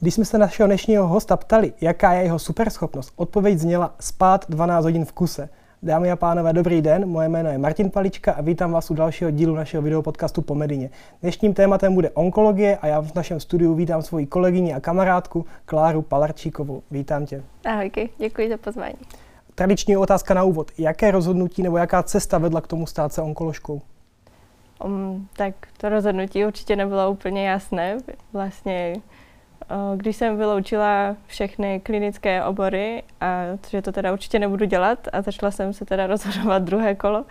Když jsme se našeho dnešního hosta ptali, jaká je jeho superschopnost, odpověď zněla spát 12 hodin v kuse. Dámy a pánové, dobrý den, moje jméno je Martin Palička a vítám vás u dalšího dílu našeho videopodcastu po Medině. Dnešním tématem bude onkologie a já v našem studiu vítám svoji kolegyni a kamarádku Kláru Palarčíkovou. Vítám tě. Ahojky, děkuji za pozvání. Tradiční otázka na úvod. Jaké rozhodnutí nebo jaká cesta vedla k tomu stát se onkoložkou? Um, tak to rozhodnutí určitě nebylo úplně jasné. Vlastně když jsem vyloučila všechny klinické obory a že to teda určitě nebudu dělat a začala jsem se teda rozhodovat druhé kolo,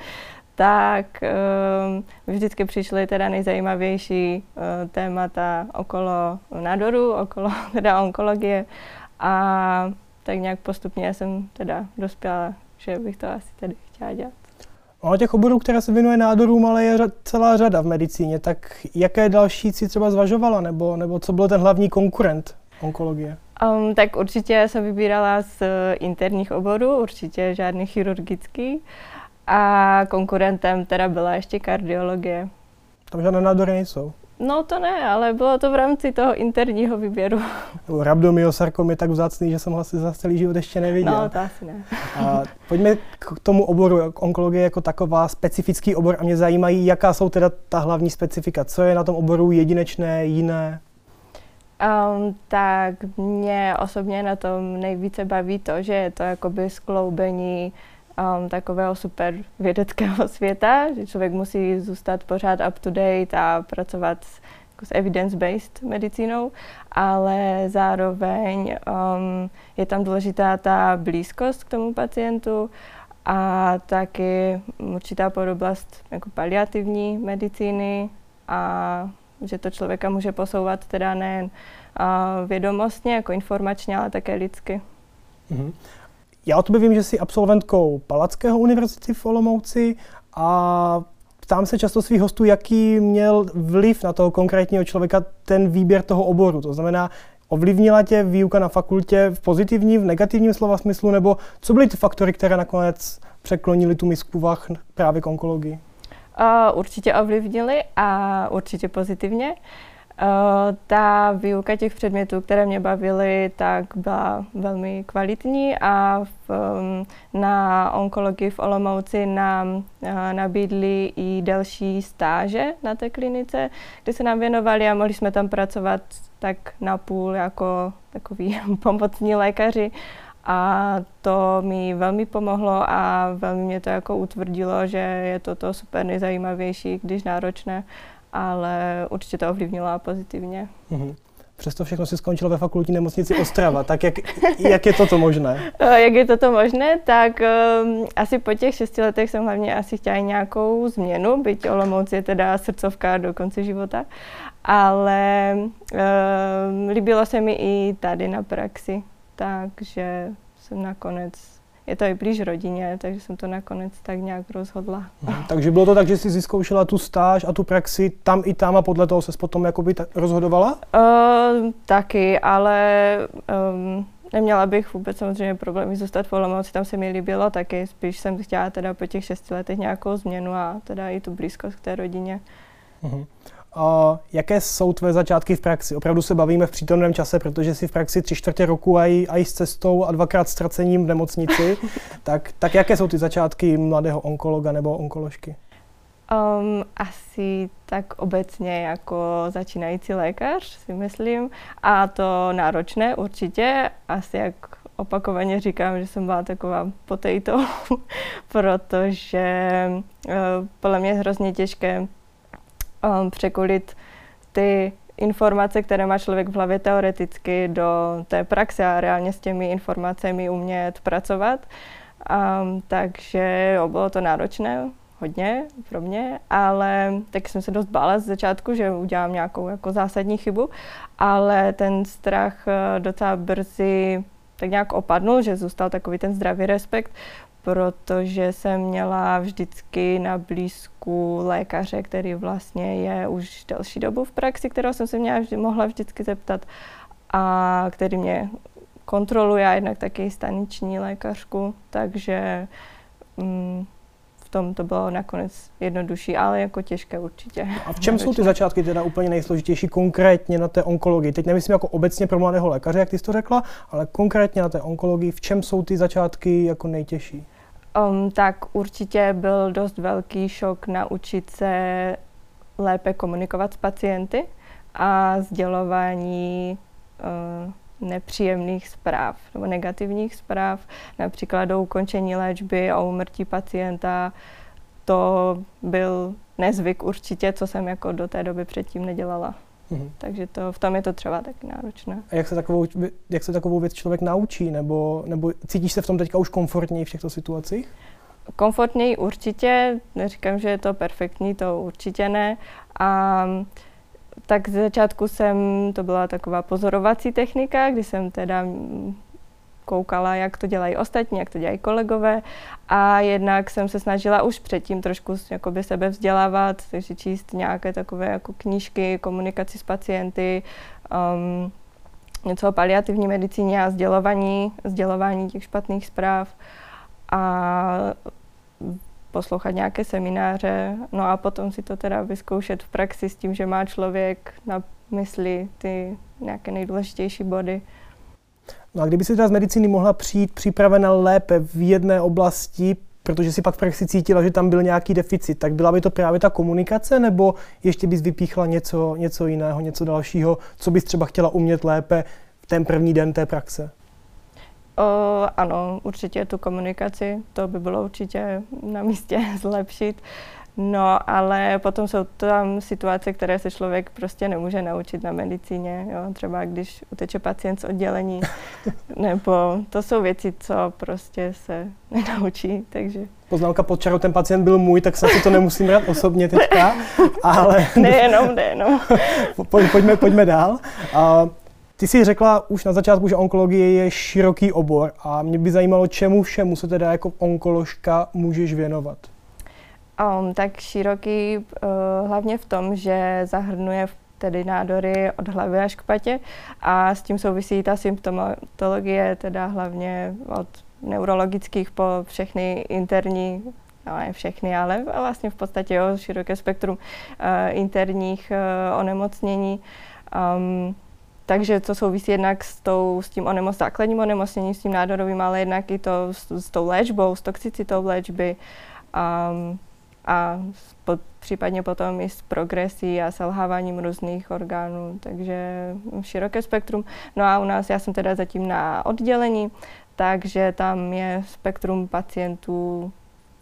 tak um, vždycky přišly teda nejzajímavější uh, témata okolo nádoru, okolo teda onkologie a tak nějak postupně jsem teda dospěla, že bych to asi tady chtěla dělat. Ono těch oborů, které se věnuje nádorům, ale je celá řada v medicíně. Tak jaké další si třeba zvažovala, nebo, nebo co byl ten hlavní konkurent onkologie? Um, tak určitě jsem vybírala z interních oborů, určitě žádný chirurgický. A konkurentem teda byla ještě kardiologie. Tam žádné nádory nejsou? No to ne, ale bylo to v rámci toho interního výběru. Rabdomyosarkom je tak vzácný, že jsem ho asi za celý život ještě neviděl. No, to asi ne. A pojďme k tomu oboru, onkologie jako taková, specifický obor a mě zajímají, jaká jsou teda ta hlavní specifika. Co je na tom oboru jedinečné, jiné? Um, tak mě osobně na tom nejvíce baví to, že je to jakoby skloubení um, takového super vědeckého světa, že člověk musí zůstat pořád up to date a pracovat s, jako s evidence-based medicínou, ale zároveň um, je tam důležitá ta blízkost k tomu pacientu a taky určitá podoblast jako paliativní medicíny a že to člověka může posouvat teda nejen uh, vědomostně, jako informačně, ale také lidsky. Mm-hmm. Já o tobě vím, že jsi absolventkou Palackého univerzity v Olomouci a ptám se často svých hostů, jaký měl vliv na toho konkrétního člověka ten výběr toho oboru. To znamená, ovlivnila tě výuka na fakultě v pozitivním, v negativním slova smyslu, nebo co byly ty faktory, které nakonec překlonily tu misku vach právě k onkologii? Uh, určitě ovlivnili a určitě pozitivně. Uh, ta výuka těch předmětů, které mě bavily, tak byla velmi kvalitní a v, na onkologii v Olomouci nám eh, nabídli i další stáže na té klinice, kde se nám věnovali a mohli jsme tam pracovat tak na půl jako takový pomocní lékaři. A to mi velmi pomohlo a velmi mě to jako utvrdilo, že je to to super nejzajímavější, když náročné ale určitě to ovlivnilo pozitivně. Mm-hmm. Přesto všechno si skončilo ve fakultní nemocnici Ostrava. Tak jak, jak je toto možné? Eh, jak je toto možné? Tak um, asi po těch šesti letech jsem hlavně asi chtěla nějakou změnu, byť Olomouc je teda srdcovka do konce života. Ale um, líbilo se mi i tady na praxi, takže jsem nakonec je to i blíž rodině, takže jsem to nakonec tak nějak rozhodla. Mhm. Takže bylo to tak, že jsi zkoušela tu stáž a tu praxi tam i tam a podle toho se potom jakoby rozhodovala? Uh, taky, ale um, neměla bych vůbec samozřejmě problémy zůstat v Olomouci, tam se mi líbilo taky, spíš jsem chtěla teda po těch šesti letech nějakou změnu a teda i tu blízkost k té rodině. Uh-huh. A jaké jsou tvé začátky v praxi? Opravdu se bavíme v přítomném čase, protože si v praxi tři čtvrtě roku a i, a i s cestou a dvakrát ztracením v nemocnici. tak, tak jaké jsou ty začátky mladého onkologa nebo onkoložky? Um, asi tak obecně jako začínající lékař, si myslím. A to náročné určitě. Asi jak opakovaně říkám, že jsem byla taková potato, protože uh, podle mě je hrozně těžké um, překulit ty informace, které má člověk v hlavě teoreticky do té praxe a reálně s těmi informacemi umět pracovat. Um, takže jo, bylo to náročné, hodně pro mě, ale tak jsem se dost bála z začátku, že udělám nějakou jako zásadní chybu, ale ten strach eh, docela brzy tak nějak opadnul, že zůstal takový ten zdravý respekt, protože jsem měla vždycky na blízku lékaře, který vlastně je už delší dobu v praxi, kterého jsem se měla vždy, mohla vždycky zeptat a který mě kontroluje, a jednak taky staniční lékařku, takže mm, v tom to bylo nakonec jednodušší, ale jako těžké určitě. A v čem jsou ty začátky teda úplně nejsložitější konkrétně na té onkologii? Teď nemyslím jako obecně pro mladého lékaře, jak ty jsi to řekla, ale konkrétně na té onkologii, v čem jsou ty začátky jako nejtěžší? Um, tak určitě byl dost velký šok naučit se lépe komunikovat s pacienty a sdělování uh, nepříjemných zpráv nebo negativních zpráv, například do ukončení léčby a umrtí pacienta. To byl nezvyk určitě, co jsem jako do té doby předtím nedělala. Mm-hmm. Takže to, v tom je to třeba taky náročné. A jak se takovou, jak se takovou věc člověk naučí? Nebo, nebo cítíš se v tom teďka už komfortněji v těchto situacích? Komfortněji určitě, neříkám, že je to perfektní, to určitě ne. A tak z začátku jsem, to byla taková pozorovací technika, kdy jsem teda koukala, jak to dělají ostatní, jak to dělají kolegové a jednak jsem se snažila už předtím trošku jakoby sebe vzdělávat, takže číst nějaké takové jako knížky, komunikaci s pacienty, um, něco o paliativní medicíně a sdělování, sdělování těch špatných zpráv a poslouchat nějaké semináře, no a potom si to teda vyzkoušet v praxi s tím, že má člověk na mysli ty nějaké nejdůležitější body. No a kdyby si teda z medicíny mohla přijít připravena lépe v jedné oblasti, protože si pak v praxi cítila, že tam byl nějaký deficit, tak byla by to právě ta komunikace, nebo ještě bys vypíchla něco, něco jiného, něco dalšího, co bys třeba chtěla umět lépe v ten první den té praxe? O, ano, určitě tu komunikaci, to by bylo určitě na místě zlepšit. No, ale potom jsou tam situace, které se člověk prostě nemůže naučit na medicíně. Jo? Třeba když uteče pacient z oddělení, nebo to jsou věci, co prostě se nenaučí, takže... Poznámka pod čarou, ten pacient byl můj, tak se si to nemusím brát osobně teďka, ale... nejenom, nejenom. pojďme, pojďme dál. Uh, ty jsi řekla už na začátku, že onkologie je široký obor a mě by zajímalo, čemu všemu se teda jako onkoložka můžeš věnovat. Um, tak široký uh, hlavně v tom, že zahrnuje tedy nádory od hlavy až k patě a s tím souvisí ta symptomatologie, teda hlavně od neurologických po všechny interní no ne všechny, ale vlastně v podstatě jo, široké spektrum uh, interních uh, onemocnění. Um, takže to souvisí jednak s, tou, s tím onemoc, základním onemocněním, s tím nádorovým, ale jednak i to s, s tou léčbou, s toxicitou léčby um, a po, případně potom i s progresí a selháváním různých orgánů, takže široké spektrum. No a u nás, já jsem teda zatím na oddělení, takže tam je spektrum pacientů,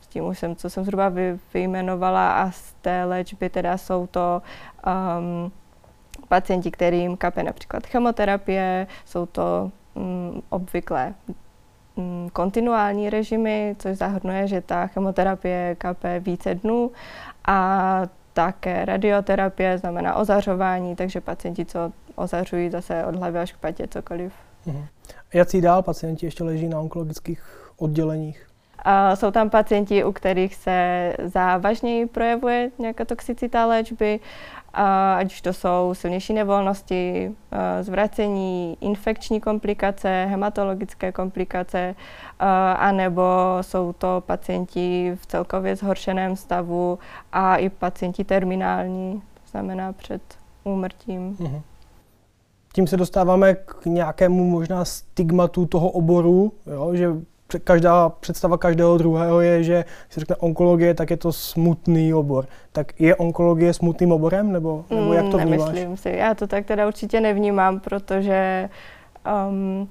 s tím už jsem, co jsem zhruba vy, vyjmenovala a z té léčby teda jsou to um, pacienti, kterým kape například chemoterapie, jsou to mm, obvykle kontinuální režimy, což zahrnuje, že ta chemoterapie kape více dnů a také radioterapie, znamená ozařování, takže pacienti, co ozařují zase od hlavy až k patě, cokoliv. Mhm. Jaký dál pacienti ještě leží na onkologických odděleních? A jsou tam pacienti, u kterých se závažněji projevuje nějaká toxicita léčby ať už to jsou silnější nevolnosti, zvracení, infekční komplikace, hematologické komplikace, anebo jsou to pacienti v celkově zhoršeném stavu a i pacienti terminální, to znamená před úmrtím. Mhm. Tím se dostáváme k nějakému možná stigmatu toho oboru, jo, že každá představa každého druhého je, že když se řekne onkologie, tak je to smutný obor. Tak je onkologie smutným oborem, nebo, nebo jak to mm, vnímáš? Nemyslím si. Já to tak teda určitě nevnímám, protože um,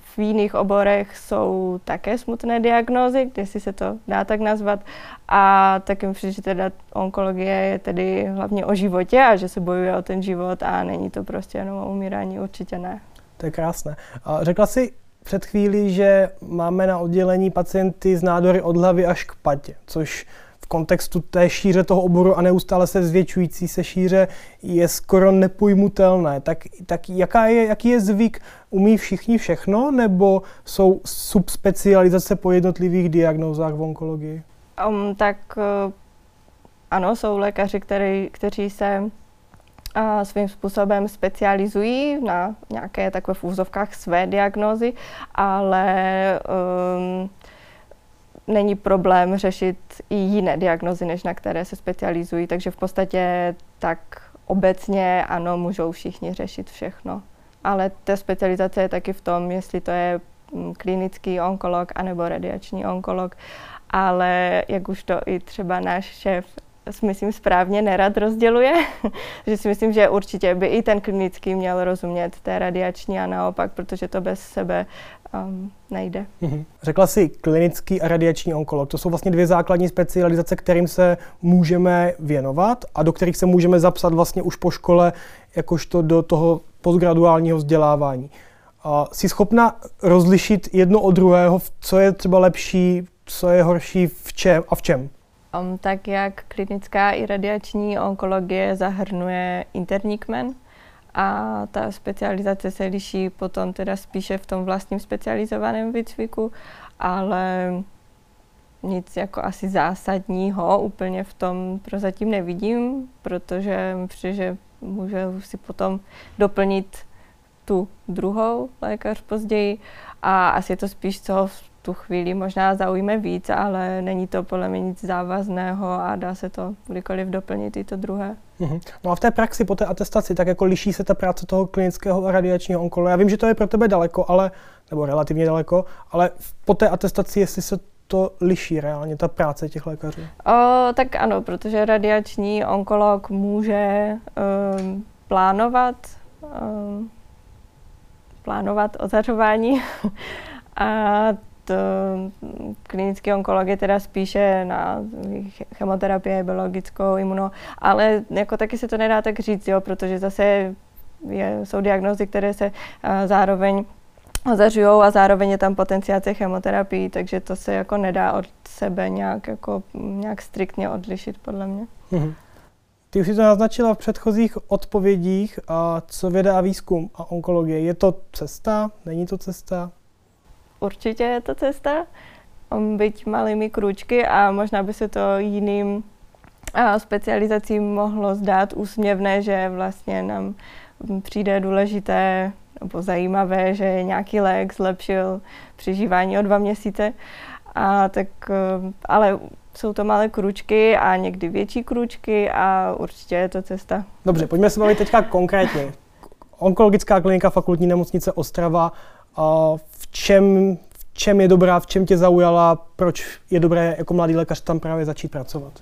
v jiných oborech jsou také smutné diagnózy, jestli se to dá tak nazvat. A taky myslím, že teda onkologie je tedy hlavně o životě a že se bojuje o ten život a není to prostě jenom o umírání, určitě ne. To je krásné. A řekla jsi, před chvílí, že máme na oddělení pacienty z nádory od hlavy až k patě, což v kontextu té šíře toho oboru a neustále se zvětšující se šíře je skoro nepojmutelné. Tak, tak jaká je, jaký je zvyk? Umí všichni všechno, nebo jsou subspecializace po jednotlivých diagnózách v onkologii? Um, tak uh, ano, jsou lékaři, který, kteří se a svým způsobem specializují na nějaké takové v úzovkách své diagnózy, ale um, není problém řešit i jiné diagnozy, než na které se specializují, takže v podstatě tak obecně ano, můžou všichni řešit všechno. Ale ta specializace je taky v tom, jestli to je mm, klinický onkolog anebo radiační onkolog. Ale jak už to i třeba náš šéf myslím, správně nerad rozděluje, že si myslím, že určitě by i ten klinický měl rozumět té radiační a naopak, protože to bez sebe um, nejde. Mhm. Řekla si klinický a radiační onkolog. To jsou vlastně dvě základní specializace, kterým se můžeme věnovat a do kterých se můžeme zapsat vlastně už po škole, jakožto do toho postgraduálního vzdělávání. A jsi schopna rozlišit jedno od druhého, co je třeba lepší, co je horší v čem a v čem? Um, tak jak klinická i radiační onkologie zahrnuje interní kmen a ta specializace se liší potom teda spíše v tom vlastním specializovaném výcviku, ale nic jako asi zásadního úplně v tom prozatím nevidím, protože přijde, že může si potom doplnit tu druhou lékař později. A asi je to spíš, co v tu chvíli možná zaujme víc, ale není to podle mě nic závazného a dá se to kdykoliv doplnit i to druhé. Mm-hmm. No a v té praxi po té atestaci, tak jako liší se ta práce toho klinického a radiačního onkologa. Já vím, že to je pro tebe daleko, ale, nebo relativně daleko, ale po té atestaci, jestli se to liší reálně, ta práce těch lékařů? O, tak ano, protože radiační onkolog může um, plánovat um, plánovat ozařování a klinický onkolog je teda spíše na chemoterapii, biologickou, imuno, ale jako taky se to nedá tak říct, jo, protože zase je, jsou diagnózy, které se uh, zároveň ozařují a zároveň je tam potenciace chemoterapii, takže to se jako nedá od sebe nějak, jako, nějak striktně odlišit, podle mě. Mm-hmm. Ty už jsi to naznačila v předchozích odpovědích, a co věda a výzkum a onkologie. Je to cesta? Není to cesta? Určitě je to cesta, um, byť malými krůčky a možná by se to jiným specializacím mohlo zdát úsměvné, že vlastně nám přijde důležité nebo zajímavé, že nějaký lék zlepšil přežívání o dva měsíce. A tak, um, ale jsou to malé kručky a někdy větší kručky a určitě je to cesta. Dobře, pojďme se bavit teďka konkrétně. Onkologická klinika fakultní nemocnice Ostrava v čem, v čem je dobrá, v čem tě zaujala, proč je dobré jako mladý lékař tam právě začít pracovat?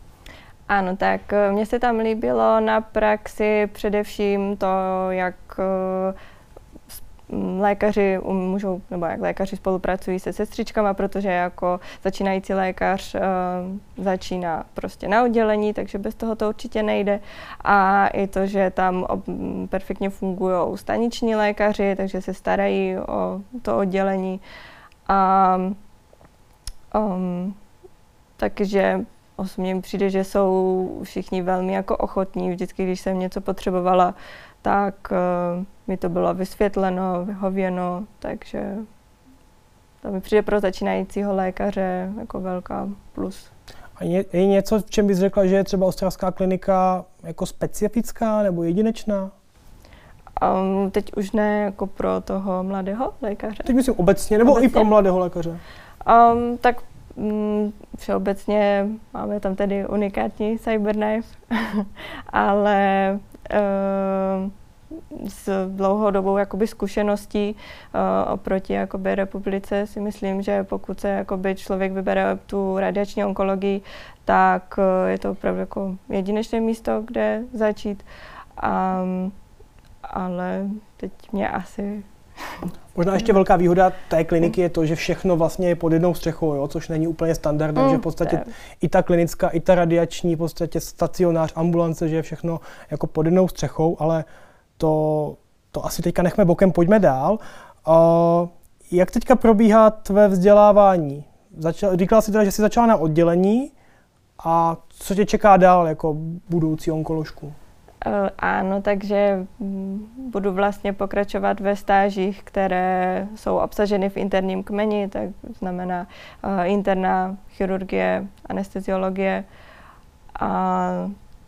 Ano, tak eh, mně se tam líbilo na praxi především to, jak eh, lékaři můžou, nebo jak lékaři spolupracují se sestřičkama, protože jako začínající lékař uh, začíná prostě na oddělení, takže bez toho to určitě nejde. A i to, že tam ob, mm, perfektně fungují staniční lékaři, takže se starají o to oddělení. A um, takže mi přijde, že jsou všichni velmi jako ochotní. Vždycky, když jsem něco potřebovala, tak uh, mi to bylo vysvětleno, vyhověno, takže to mi přijde pro začínajícího lékaře jako velká plus. A je, je něco, v čem bys řekla, že je třeba ostravská klinika jako specifická nebo jedinečná? Um, teď už ne jako pro toho mladého lékaře. Teď myslím obecně, nebo obecně? i pro mladého lékaře? Um, tak um, všeobecně máme tam tedy unikátní Cyberknife, ale s dlouhodobou jakoby zkušeností uh, oproti jakoby republice si myslím, že pokud se jakoby člověk vybere tu radiační onkologii, tak uh, je to opravdu jako jedinečné místo, kde začít. Um, ale teď mě asi Možná ještě velká výhoda té kliniky je to, že všechno vlastně je pod jednou střechou, jo, což není úplně standardem, mm, že v podstatě i ta klinická, i ta radiační, v podstatě stacionář, ambulance, že je všechno jako pod jednou střechou, ale to, to asi teďka nechme bokem, pojďme dál. Uh, jak teďka probíhá tvé vzdělávání? Začal, říkala jsi teda, že jsi začala na oddělení a co tě čeká dál jako budoucí onkoložku? Uh, ano, takže mm, budu vlastně pokračovat ve stážích, které jsou obsaženy v interním kmeni, tak znamená uh, interná chirurgie, anesteziologie a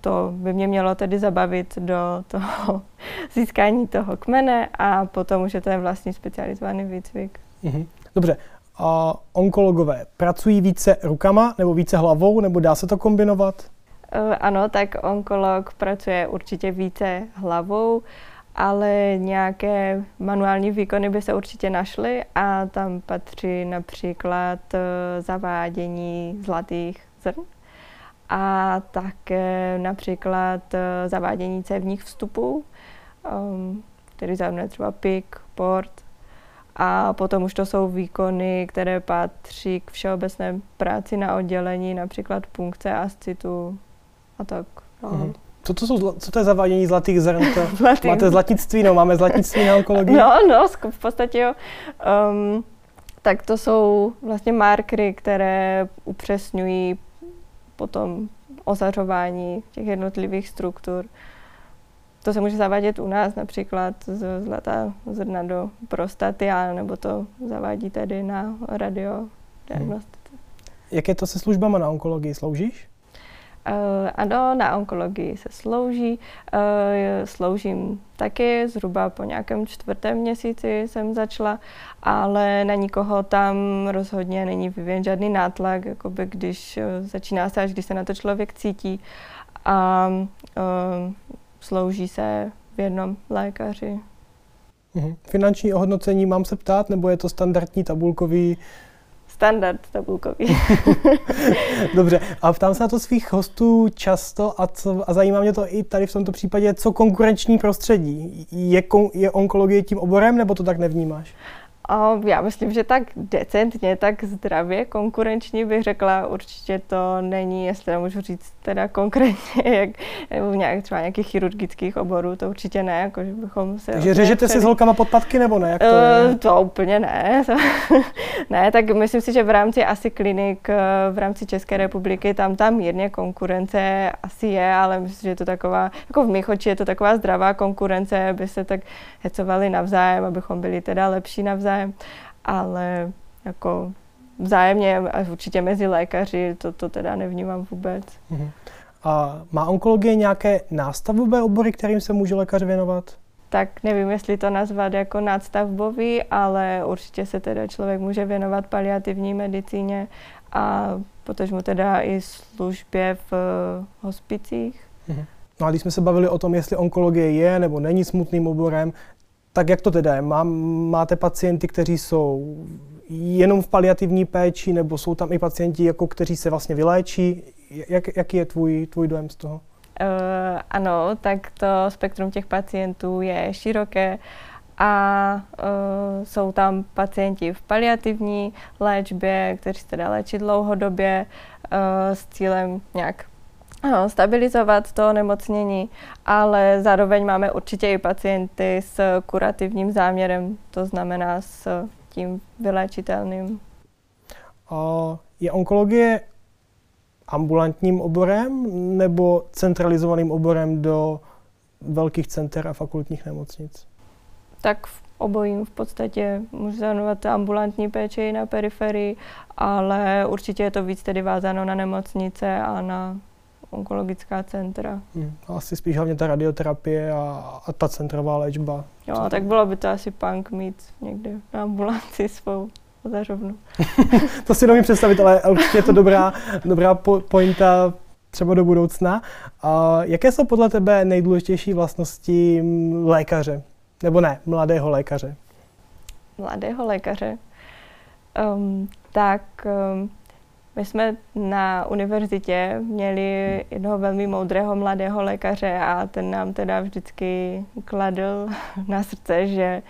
to by mě mělo tedy zabavit do toho získání toho kmene a potom už je ten vlastní specializovaný výcvik. Mhm. Dobře. A onkologové pracují více rukama nebo více hlavou, nebo dá se to kombinovat? Eh, ano, tak onkolog pracuje určitě více hlavou, ale nějaké manuální výkony by se určitě našly a tam patří například eh, zavádění zlatých zrn a také například eh, zavádění cévních vstupů, ehm, který zahrnuje třeba PIK, port, a potom už to jsou výkony, které patří k všeobecné práci na oddělení, například punkce ascitu a tak. No. Mm-hmm. Co to, jsou, co to je zavádění zlatých zrn? Zlatý. Máte zlatnictví, no, máme zlatnictví na onkologii? No, no, v podstatě jo. Um, tak to jsou vlastně markery, které upřesňují potom ozařování těch jednotlivých struktur. To se může zavádět u nás například z zlatá zrna do prostaty, nebo to zavádí tedy na radiodiagnostice. Hmm. Jak je to se službama na onkologii? Sloužíš? Uh, ano, na onkologii se slouží. Uh, sloužím taky, zhruba po nějakém čtvrtém měsíci jsem začala, ale na nikoho tam rozhodně není vyvíjen žádný nátlak, jakoby když uh, začíná se až když se na to člověk cítí. A slouží se v jednom lékaři. Mhm. Finanční ohodnocení mám se ptát, nebo je to standardní tabulkový standard tabulkový. Dobře, a ptám se na to svých hostů často a, co, a zajímá mě to i tady v tomto případě, co konkurenční prostředí. Je, je onkologie tím oborem, nebo to tak nevnímáš? A já myslím, že tak decentně, tak zdravě, konkurenční bych řekla, určitě to není, jestli nemůžu říct teda konkrétně, jak v nějak, třeba nějakých chirurgických oborů, to určitě ne, jako že bychom se... Takže řežete si s holkama podpatky nebo ne? Jak to, uh, to úplně ne. ne, tak myslím si, že v rámci asi klinik eh, v rámci České republiky tam tam mírně konkurence asi je, ale myslím, že je to taková, jako v mých očích je to taková zdravá konkurence, aby se tak hecovali navzájem, abychom byli teda lepší navzájem navzájem, ale jako vzájemně a určitě mezi lékaři to, to teda nevnímám vůbec. Uh-huh. A má onkologie nějaké nástavbové obory, kterým se může lékař věnovat? Tak nevím, jestli to nazvat jako nadstavbový, ale určitě se teda člověk může věnovat paliativní medicíně a mu teda i službě v uh, hospicích. Uh-huh. No a když jsme se bavili o tom, jestli onkologie je nebo není smutným oborem, tak jak to teda je? Má, máte pacienty, kteří jsou jenom v paliativní péči, nebo jsou tam i pacienti, jako kteří se vlastně vyléčí? Jak, jaký je tvůj, tvůj dojem z toho? Uh, ano, tak to spektrum těch pacientů je široké a uh, jsou tam pacienti v paliativní léčbě, kteří se teda léčí dlouhodobě uh, s cílem nějak stabilizovat to nemocnění, ale zároveň máme určitě i pacienty s kurativním záměrem, to znamená s tím vyléčitelným. A je onkologie ambulantním oborem nebo centralizovaným oborem do velkých center a fakultních nemocnic? Tak v obojím v podstatě může zahrnovat ambulantní péči na periferii, ale určitě je to víc tedy vázáno na nemocnice a na onkologická centra. Hmm, asi spíš hlavně ta radioterapie a, a ta centrová léčba. Jo, Co tak bylo by to asi punk mít někde na ambulanci svou ozařovnu. to si nevím představit, ale určitě je to dobrá, dobrá po, pointa třeba do budoucna. A jaké jsou podle tebe nejdůležitější vlastnosti lékaře? Nebo ne, mladého lékaře? Mladého lékaře? Um, tak um, my jsme na univerzitě měli jednoho velmi moudrého mladého lékaře a ten nám teda vždycky kladl na srdce, že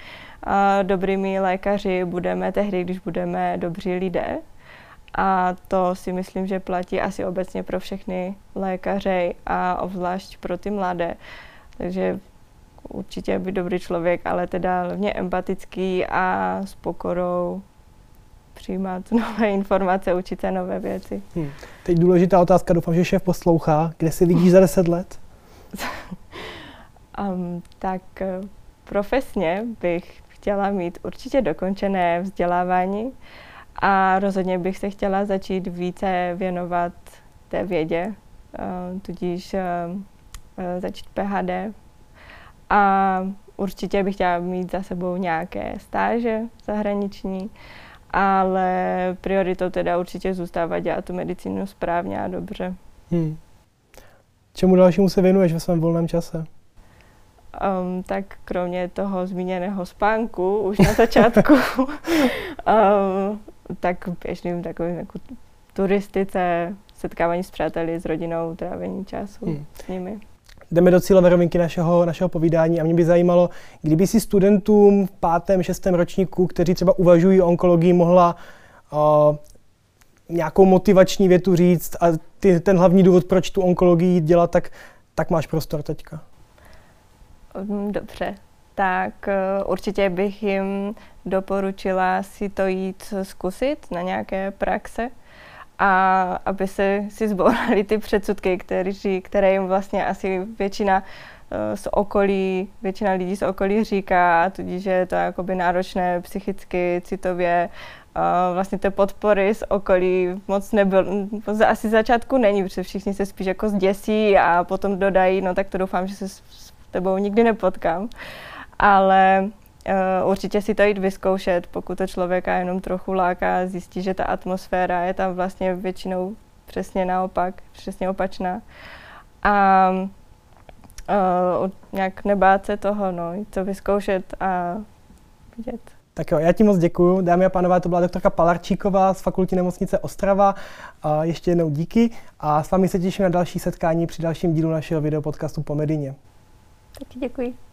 dobrými lékaři budeme tehdy, když budeme dobří lidé. A to si myslím, že platí asi obecně pro všechny lékaře a obzvlášť pro ty mladé. Takže určitě by dobrý člověk, ale teda hlavně empatický a s pokorou přijímat nové informace, učit se nové věci. Hmm. Teď důležitá otázka, doufám, že šéf poslouchá. Kde si vidíš za deset let? um, tak eh, profesně bych chtěla mít určitě dokončené vzdělávání a rozhodně bych se chtěla začít více věnovat té vědě, uh, tudíž uh, začít PHD. A určitě bych chtěla mít za sebou nějaké stáže zahraniční ale prioritou teda určitě zůstává dělat tu medicínu správně a dobře. Hmm. Čemu dalšímu se věnuješ ve svém volném čase? Um, tak kromě toho zmíněného spánku už na začátku, um, tak běžným takovým jako turistice, setkávání s přáteli, s rodinou, trávení času hmm. s nimi. Jdeme do cílové rovinky našeho, našeho povídání. A mě by zajímalo, kdyby si studentům v pátém, šestém ročníku, kteří třeba uvažují o onkologii, mohla uh, nějakou motivační větu říct a ty, ten hlavní důvod, proč tu onkologii dělat, tak, tak máš prostor teďka. Mm, dobře, tak uh, určitě bych jim doporučila si to jít zkusit na nějaké praxe a aby se si zbourali ty předsudky, které, které jim vlastně asi většina eh, z okolí, většina lidí z okolí říká, tudíž je to jakoby náročné psychicky, citově, vlastně ty podpory z okolí moc nebyl, asi začátku není, protože všichni se spíš jako zděsí a potom dodají, no tak to doufám, že se s tebou nikdy nepotkám. Ale Uh, určitě si to jít vyzkoušet, pokud to člověka jenom trochu láká, zjistí, že ta atmosféra je tam vlastně většinou přesně naopak, přesně opačná. A uh, nějak nebát se toho, no, jít to vyzkoušet a vidět. Tak jo, já ti moc děkuji. Dámy a pánové, to byla doktorka Palarčíková z fakultní nemocnice Ostrava. A ještě jednou díky a s vámi se těším na další setkání při dalším dílu našeho videopodcastu po Medině. Taky děkuji.